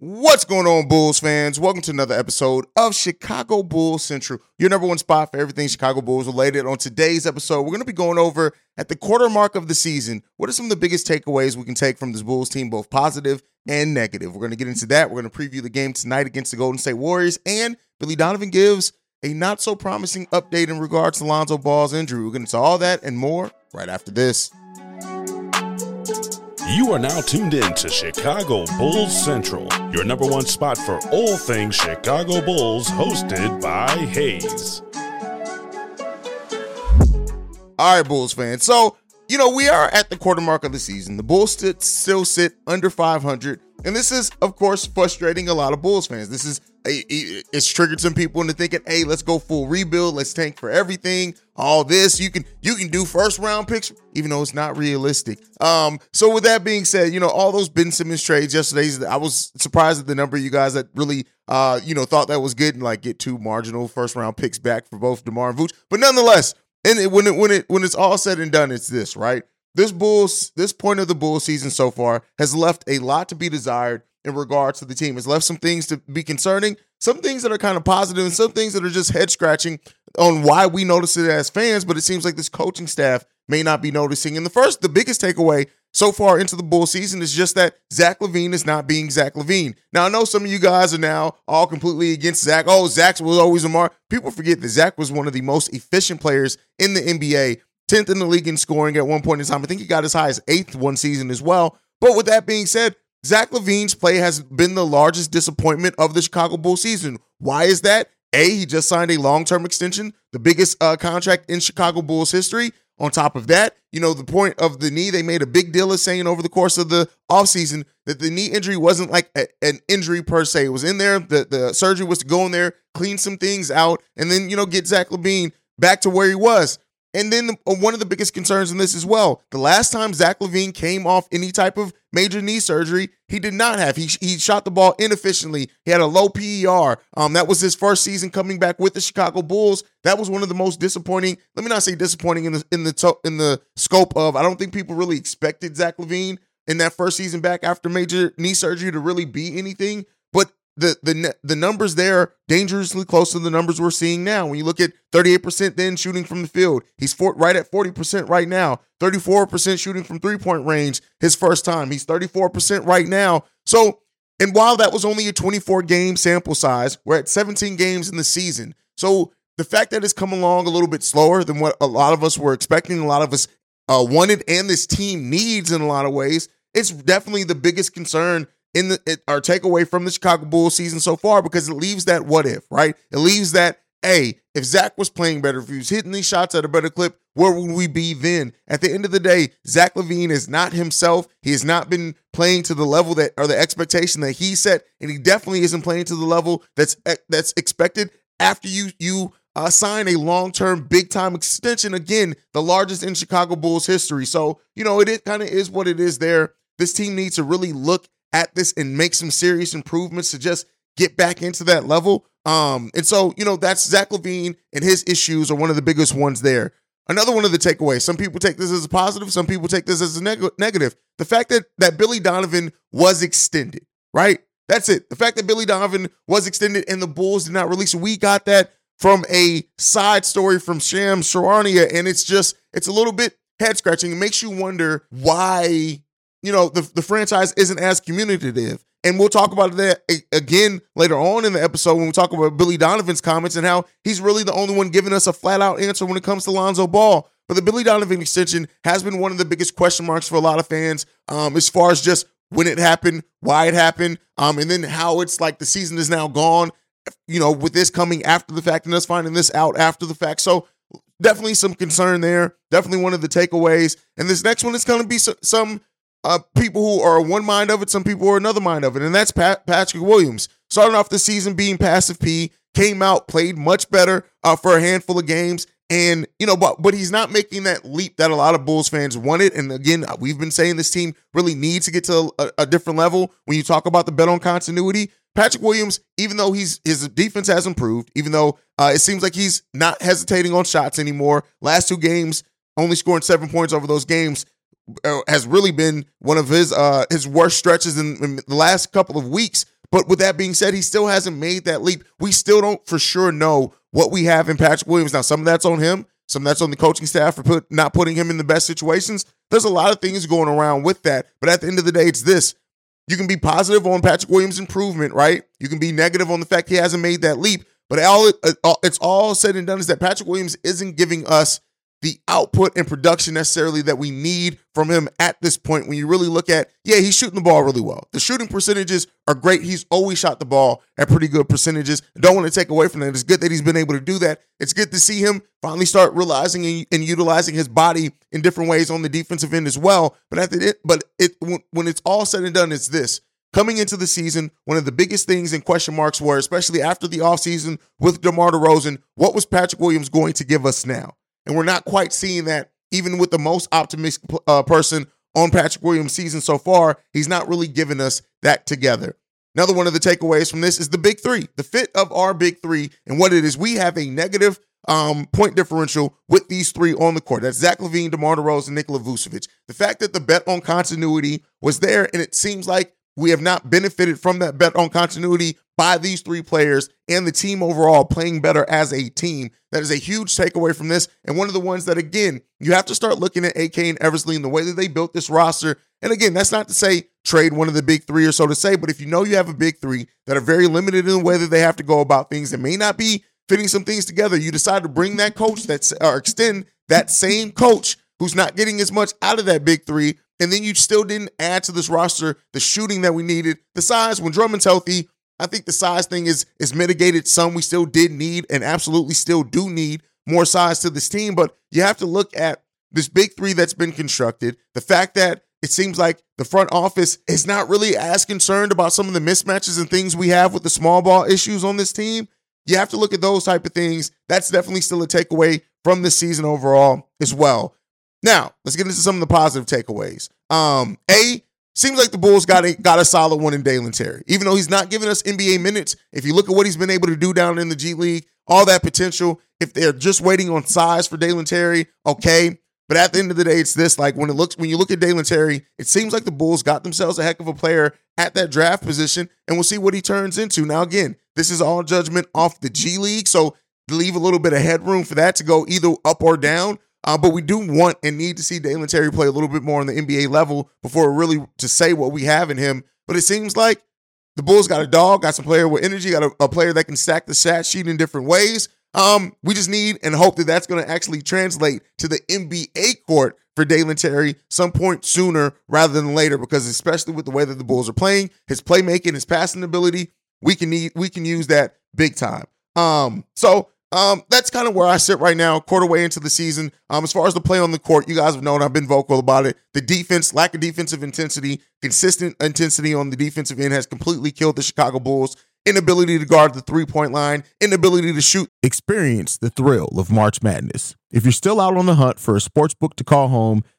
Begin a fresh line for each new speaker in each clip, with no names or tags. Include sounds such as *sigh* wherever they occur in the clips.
What's going on, Bulls fans? Welcome to another episode of Chicago Bulls Central, your number one spot for everything Chicago Bulls related. On today's episode, we're going to be going over at the quarter mark of the season what are some of the biggest takeaways we can take from this Bulls team, both positive and negative. We're going to get into that. We're going to preview the game tonight against the Golden State Warriors, and Billy Donovan gives a not so promising update in regards to Lonzo Ball's injury. We're going to all that and more right after this.
You are now tuned in to Chicago Bulls Central, your number one spot for all things Chicago Bulls, hosted by Hayes.
All right, Bulls fans. So, you know, we are at the quarter mark of the season. The Bulls still sit under 500. And this is, of course, frustrating a lot of Bulls fans. This is it's triggered some people into thinking, "Hey, let's go full rebuild. Let's tank for everything. All this you can you can do first round picks, even though it's not realistic." Um, so with that being said, you know all those Ben Simmons trades yesterday. I was surprised at the number of you guys that really, uh, you know, thought that was good and like get two marginal first round picks back for both Demar and Vooch. But nonetheless, and it, when it when it when it's all said and done, it's this right. This Bulls, this point of the Bulls season so far has left a lot to be desired in regards to the team. It's left some things to be concerning, some things that are kind of positive, and some things that are just head scratching on why we notice it as fans. But it seems like this coaching staff may not be noticing. And the first, the biggest takeaway so far into the bull season is just that Zach LaVine is not being Zach LaVine. Now I know some of you guys are now all completely against Zach. Oh, Zach was always a mark. People forget that Zach was one of the most efficient players in the NBA, 10th in the league in scoring at one point in time. I think he got as high as eighth one season as well. But with that being said, Zach LaVine's play has been the largest disappointment of the Chicago Bulls season. Why is that? A, he just signed a long term extension, the biggest uh, contract in Chicago Bulls history. On top of that, you know, the point of the knee, they made a big deal of saying over the course of the offseason that the knee injury wasn't like a, an injury per se. It was in there. The, the surgery was to go in there, clean some things out, and then, you know, get Zach LaVine back to where he was. And then uh, one of the biggest concerns in this as well, the last time Zach LaVine came off any type of major knee surgery, he did not have. He, he shot the ball inefficiently. He had a low PER. Um, that was his first season coming back with the Chicago Bulls. That was one of the most disappointing. Let me not say disappointing in the in the to, in the scope of. I don't think people really expected Zach LaVine in that first season back after major knee surgery to really be anything the the the numbers there dangerously close to the numbers we're seeing now. When you look at 38% then shooting from the field, he's for, right at 40% right now. 34% shooting from three point range his first time. He's 34% right now. So, and while that was only a 24 game sample size, we're at 17 games in the season. So the fact that it's come along a little bit slower than what a lot of us were expecting, a lot of us uh, wanted, and this team needs in a lot of ways, it's definitely the biggest concern in the it, our takeaway from the Chicago Bulls season so far because it leaves that what if, right? It leaves that a if Zach was playing better, if he was hitting these shots at a better clip, where would we be then? At the end of the day, Zach LaVine is not himself. He has not been playing to the level that or the expectation that he set, and he definitely isn't playing to the level that's that's expected after you you uh, sign a long term, big time extension. Again, the largest in Chicago Bulls history. So you know it, it kind of is what it is. There, this team needs to really look at this and make some serious improvements to just get back into that level. Um, and so, you know, that's Zach LaVine and his issues are one of the biggest ones there. Another one of the takeaways. Some people take this as a positive. Some people take this as a neg- negative. The fact that that Billy Donovan was extended, right? That's it. The fact that Billy Donovan was extended and the Bulls did not release. We got that from a side story from Shams Charania, and it's just it's a little bit head scratching. It makes you wonder why you know, the, the franchise isn't as communicative. And we'll talk about that again later on in the episode when we talk about Billy Donovan's comments and how he's really the only one giving us a flat out answer when it comes to Lonzo Ball. But the Billy Donovan extension has been one of the biggest question marks for a lot of fans um, as far as just when it happened, why it happened, um, and then how it's like the season is now gone, you know, with this coming after the fact and us finding this out after the fact. So definitely some concern there. Definitely one of the takeaways. And this next one is going to be some uh, people who are one mind of it, some people are another mind of it, and that's Pat- Patrick Williams. Starting off the season being passive P, came out, played much better uh, for a handful of games, and you know, but but he's not making that leap that a lot of Bulls fans wanted. And again, we've been saying this team really needs to get to a, a different level. When you talk about the bet on continuity, Patrick Williams, even though he's his defense has improved, even though uh, it seems like he's not hesitating on shots anymore. Last two games, only scoring seven points over those games. Uh, has really been one of his uh his worst stretches in, in, the last couple of weeks. But with that being said, he still hasn't made that leap. We still don't for sure know what we have in Patrick Williams. Now, some of that's on him, some of that's on the coaching staff for put, not putting him in the best situations. There's a lot of things going around with that. But at the end of the day, it's this. You can be positive on Patrick Williams' improvement, right? You can be negative on the fact he hasn't made that leap. But all it's all said and done is that Patrick Williams isn't giving us the output and production necessarily that we need from him at this point. When you really look at, yeah, he's shooting the ball really well. The shooting percentages are great. He's always shot the ball at pretty good percentages. Don't want to take away from that. It's good that he's been able to do that. It's good to see him finally start realizing and, and utilizing his body in different ways on the defensive end as well. But at the but it when, when it's all said and done, it's this. Coming into the season, one of the biggest things and question marks were, especially after the offseason with DeMar DeRozan, what was Patrick Williams going to give us now? And we're not quite seeing that even with the most optimistic uh, person on Patrick Williams' season so far. He's not really giving us that together. Another one of the takeaways from this is the big three, the fit of our big three, and what it is. We have a negative um, point differential with these three on the court. That's Zach LaVine, DeMar DeRozan, and Nikola Vucevic. The fact that the bet on continuity was there, and it seems like we have not benefited from that bet on continuity by these three players and the team overall playing better as a team. That is a huge takeaway from this. And one of the ones that, again, you have to start looking at AK and Eversley and the way that they built this roster. And again, that's not to say trade one of the big three or so to say, but if you know you have a big three that are very limited in the way that they have to go about things and may not be fitting some things together, you decide to bring that coach that's or extend that same coach who's not getting as much out of that big three and then you still didn't add to this roster the shooting that we needed. The size, when Drummond's healthy, I think the size thing is is mitigated some. We still did need and absolutely still do need more size to this team. But you have to look at this big three that's been constructed. The fact that it seems like the front office is not really as concerned about some of the mismatches and things we have with the small ball issues on this team. You have to look at those type of things. That's definitely still a takeaway from this season overall as well. Now, let's get into some of the positive takeaways. Um, A, seems like the Bulls got a got a solid one in Dalen Terry. Even though he's not giving us NBA minutes, if you look at what he's been able to do down in the G League, all that potential, if they're just waiting on size for Dalen Terry, okay. But at the end of the day, it's this like when it looks when you look at Dalen Terry, it seems like the Bulls got themselves a heck of a player at that draft position, and we'll see what he turns into. Now, again, this is all judgment off the G League, so leave a little bit of headroom for that to go either up or down. Uh, but we do want and need to see Dalen Terry play a little bit more on the NBA level before really to say what we have in him. But it seems like the Bulls got a dog, got some player with energy, got a, a player that can stack the stat sheet in different ways. Um, we just need and hope that that's going to actually translate to the NBA court for Dalen Terry some point sooner rather than later. Because especially with the way that the Bulls are playing, his playmaking, his passing ability, we can need we can use that big time. Um, so um, that's kind of where I sit right now, quarter way into the season. Um, as far as the play on the court, you guys have known I've been vocal about it. The defense, lack of defensive intensity, consistent intensity on the defensive end has completely killed the Chicago Bulls. Inability to guard the three point line, inability to shoot.
Experience the thrill of March Madness. If you're still out on the hunt for a sports book to call home,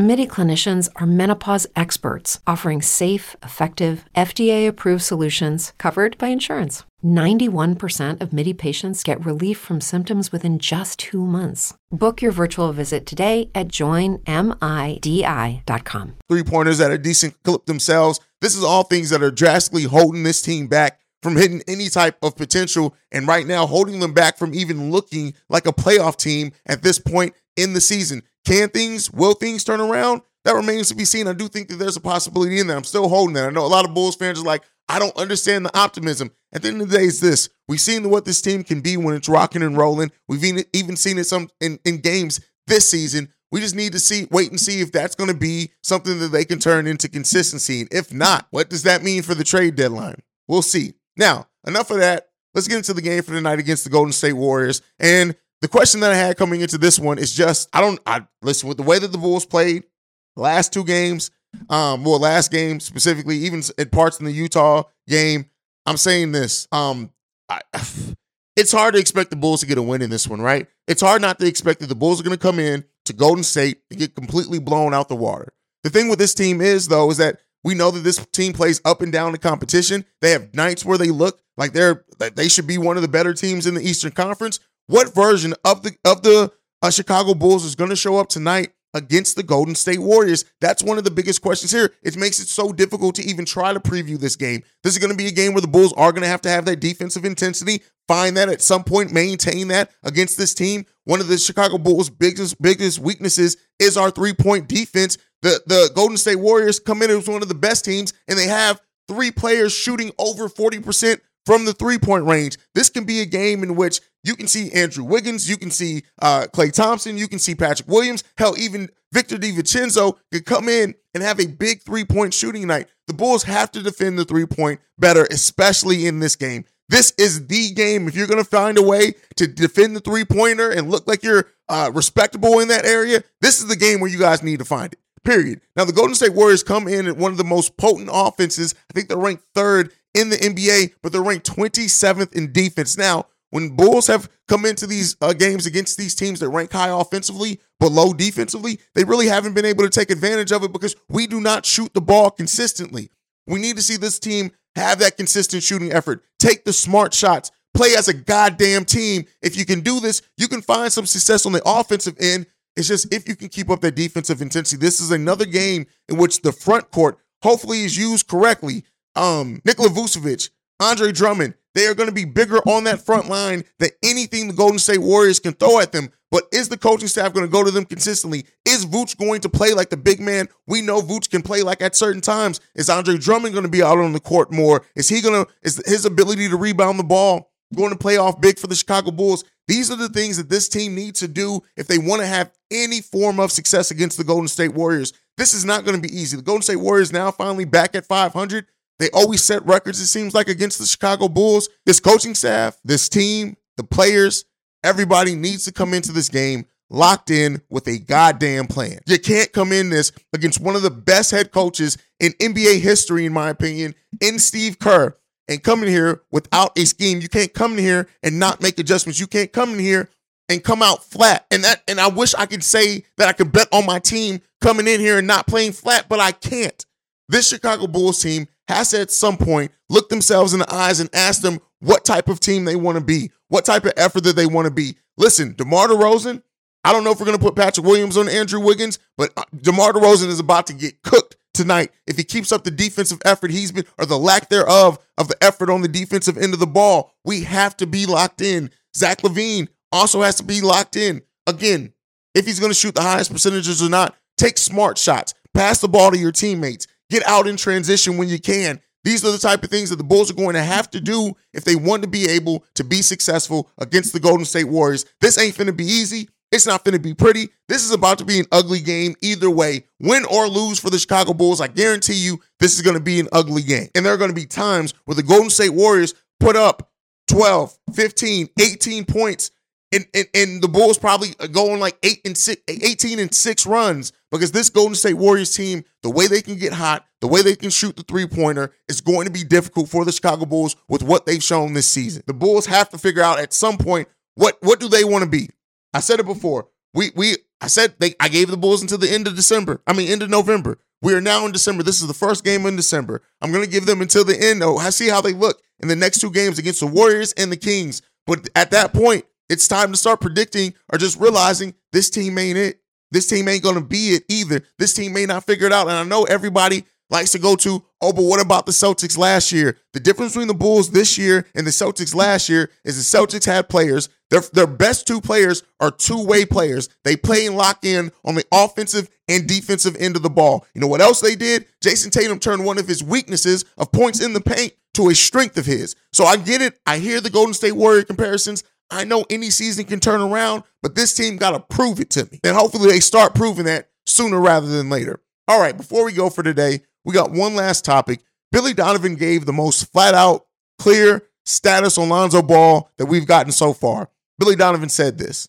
MIDI clinicians are menopause experts offering safe, effective, FDA approved solutions covered by insurance. 91% of MIDI patients get relief from symptoms within just two months. Book your virtual visit today at joinmidi.com.
Three pointers at a decent clip themselves. This is all things that are drastically holding this team back from hitting any type of potential, and right now holding them back from even looking like a playoff team at this point in the season. Can things, will things turn around? That remains to be seen. I do think that there's a possibility in there. I'm still holding that. I know a lot of Bulls fans are like, I don't understand the optimism. At the end of the day, it's this. We've seen what this team can be when it's rocking and rolling. We've even seen it some in, in games this season. We just need to see, wait and see if that's going to be something that they can turn into consistency. And if not, what does that mean for the trade deadline? We'll see. Now, enough of that. Let's get into the game for tonight against the Golden State Warriors. And the question that I had coming into this one is just, I don't, I listen with the way that the Bulls played last two games, um, well, last game specifically, even in parts in the Utah game. I'm saying this. Um, I, *sighs* it's hard to expect the Bulls to get a win in this one, right? It's hard not to expect that the Bulls are going to come in to Golden State and get completely blown out the water. The thing with this team is, though, is that we know that this team plays up and down the competition. They have nights where they look like they're like they should be one of the better teams in the Eastern Conference. What version of the of the uh, Chicago Bulls is going to show up tonight against the Golden State Warriors? That's one of the biggest questions here. It makes it so difficult to even try to preview this game. This is going to be a game where the Bulls are going to have to have that defensive intensity, find that at some point, maintain that against this team. One of the Chicago Bulls' biggest biggest weaknesses is our three point defense. The the Golden State Warriors come in as one of the best teams, and they have three players shooting over 40% from the three point range. This can be a game in which you can see Andrew Wiggins, you can see uh, Klay Thompson, you can see Patrick Williams. Hell, even Victor DiVincenzo could come in and have a big three point shooting night. The Bulls have to defend the three point better, especially in this game. This is the game. If you're going to find a way to defend the three pointer and look like you're uh, respectable in that area, this is the game where you guys need to find it. Period. Now, the Golden State Warriors come in at one of the most potent offenses. I think they're ranked third in the NBA, but they're ranked 27th in defense. Now, when Bulls have come into these uh, games against these teams that rank high offensively but low defensively, they really haven't been able to take advantage of it because we do not shoot the ball consistently. We need to see this team have that consistent shooting effort, take the smart shots, play as a goddamn team. If you can do this, you can find some success on the offensive end. It's just if you can keep up that defensive intensity. This is another game in which the front court hopefully is used correctly um, Nikola Vucevic, Andre Drummond, they are going to be bigger on that front line than anything the Golden State Warriors can throw at them. But is the coaching staff going to go to them consistently? Is Vooch going to play like the big man we know Vooch can play like at certain times? Is Andre Drummond going to be out on the court more? Is he going to, is his ability to rebound the ball going to play off big for the Chicago Bulls? These are the things that this team needs to do if they want to have any form of success against the Golden State Warriors. This is not going to be easy. The Golden State Warriors now finally back at 500. They always set records, it seems like, against the Chicago Bulls. This coaching staff, this team, the players, everybody needs to come into this game locked in with a goddamn plan. You can't come in this against one of the best head coaches in NBA history, in my opinion, in Steve Kerr, and come in here without a scheme. You can't come in here and not make adjustments. You can't come in here and come out flat. And that and I wish I could say that I could bet on my team coming in here and not playing flat, but I can't. This Chicago Bulls team has to at some point look themselves in the eyes and ask them what type of team they want to be, what type of effort that they want to be. Listen, DeMar DeRozan, I don't know if we're going to put Patrick Williams on Andrew Wiggins, but uh, DeMar DeRozan is about to get cooked tonight if he keeps up the defensive effort he's been, or the lack thereof of the effort on the defensive end of the ball. We have to be locked in. Zach LaVine also has to be locked in. Again, if he's going to shoot the highest percentages or not, take smart shots, pass the ball to your teammates. Get out in transition when you can. These are the type of things that the Bulls are going to have to do if they want to be able to be successful against the Golden State Warriors. This ain't going to be easy. It's not going to be pretty. This is about to be an ugly game either way. Win or lose for the Chicago Bulls, I guarantee you this is going to be an ugly game. And there are going to be times where the Golden State Warriors put up 12, 15, 18 points and, and, and the Bulls probably going like eight and six, 18 and six runs because this Golden State Warriors team, the way they can get hot, the way they can shoot the three pointer, is going to be difficult for the Chicago Bulls with what they've shown this season. The Bulls have to figure out at some point what what do they want to be. I said it before. We we I said they I gave the Bulls until the end of December. I mean end of November. We are now in December. This is the first game in December. I'm going to give them until the end. Oh, I see how they look in the next two games against the Warriors and the Kings. But at that point, it's time to start predicting or just realizing this team ain't it. This team ain't going to be it either. This team may not figure it out. And I know everybody likes to go to, oh, but what about the Celtics last year? The difference between the Bulls this year and the Celtics last year is the Celtics had players. Their, their best two players are two way players. They play and lock in on the offensive and defensive end of the ball. You know what else they did? Jayson Tatum turned one of his weaknesses of points in the paint to a strength of his. So I get it. I hear the Golden State Warrior comparisons. I know any season can turn around, but this team got to prove it to me. And hopefully they start proving that sooner rather than later. All right, before we go for today, we got one last topic. Billy Donovan gave the most flat out, clear status on Lonzo Ball that we've gotten so far. Billy Donovan said this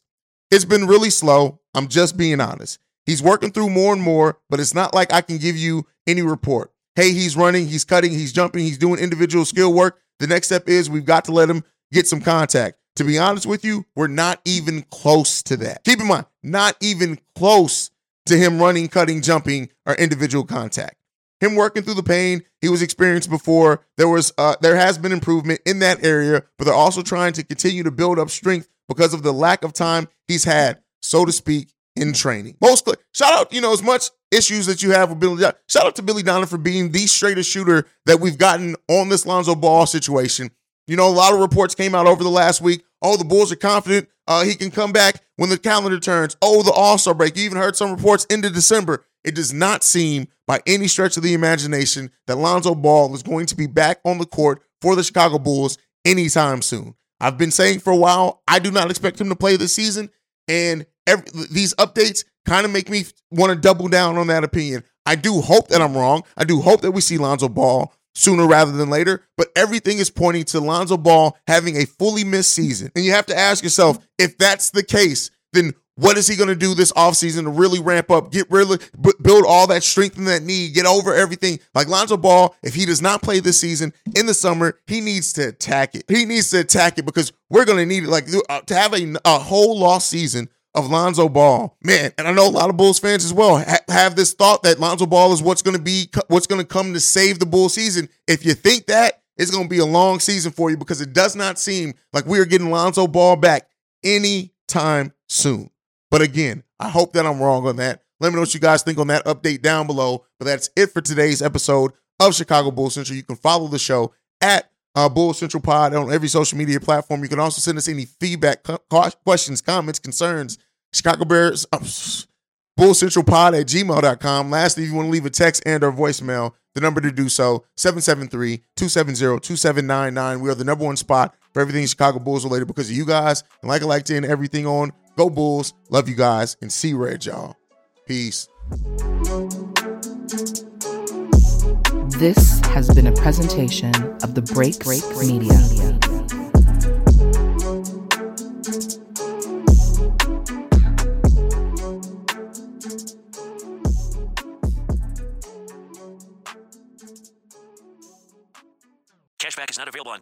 It's been really slow. I'm just being honest. He's working through more and more, but it's not like I can give you any report. Hey, he's running, he's cutting, he's jumping, he's doing individual skill work. The next step is we've got to let him get some contact. To be honest with you, we're not even close to that. Keep in mind, not even close to him running, cutting, jumping, or individual contact. Him working through the pain he was experienced before. There was uh, there has been improvement in that area, but they're also trying to continue to build up strength because of the lack of time he's had, so to speak, in training. Most shout out, you know, as much issues that you have with Billy. Shout out to Billy Donovan for being the straightest shooter that we've gotten on this Lonzo Ball situation. You know, a lot of reports came out over the last week. Oh, the Bulls are confident uh, he can come back when the calendar turns. Oh, the All Star break. You even heard some reports into December. It does not seem by any stretch of the imagination that Lonzo Ball is going to be back on the court for the Chicago Bulls anytime soon. I've been saying for a while, I do not expect him to play this season. And every, these updates kind of make me want to double down on that opinion. I do hope that I'm wrong. I do hope that we see Lonzo Ball sooner rather than later. But everything is pointing to Lonzo Ball having a fully missed season. And you have to ask yourself, if that's the case, then what is he going to do this offseason to really ramp up, get really build all that strength in that knee, get over everything? Like Lonzo Ball, if he does not play this season in the summer, he needs to attack it. He needs to attack it because we're going to need it. Like uh, to have a, a whole lost season of Lonzo Ball, man, and I know a lot of Bulls fans as well ha- have this thought that Lonzo Ball is what's going to be what's going to come to save the Bull season. If you think that, it's going to be a long season for you because it does not seem like we are getting Lonzo Ball back anytime soon. But again, I hope that I'm wrong on that. Let me know what you guys think on that update down below. But that's it for today's episode of Chicago Bull Central. You can follow the show at uh, Bull Central Pod on every social media platform. You can also send us any feedback, questions, comments, concerns. Chicago Bears, uh, Bull Central Pod at gmail.com. Lastly, if you want to leave a text and or voicemail, the number to do so, 773-270-2799. We are the number one spot for everything Chicago Bulls related because of you guys. And like I like to end everything on, go Bulls. Love you guys. And see you red, y'all. Peace.
This has been a presentation of the Break Break Media.
Cashback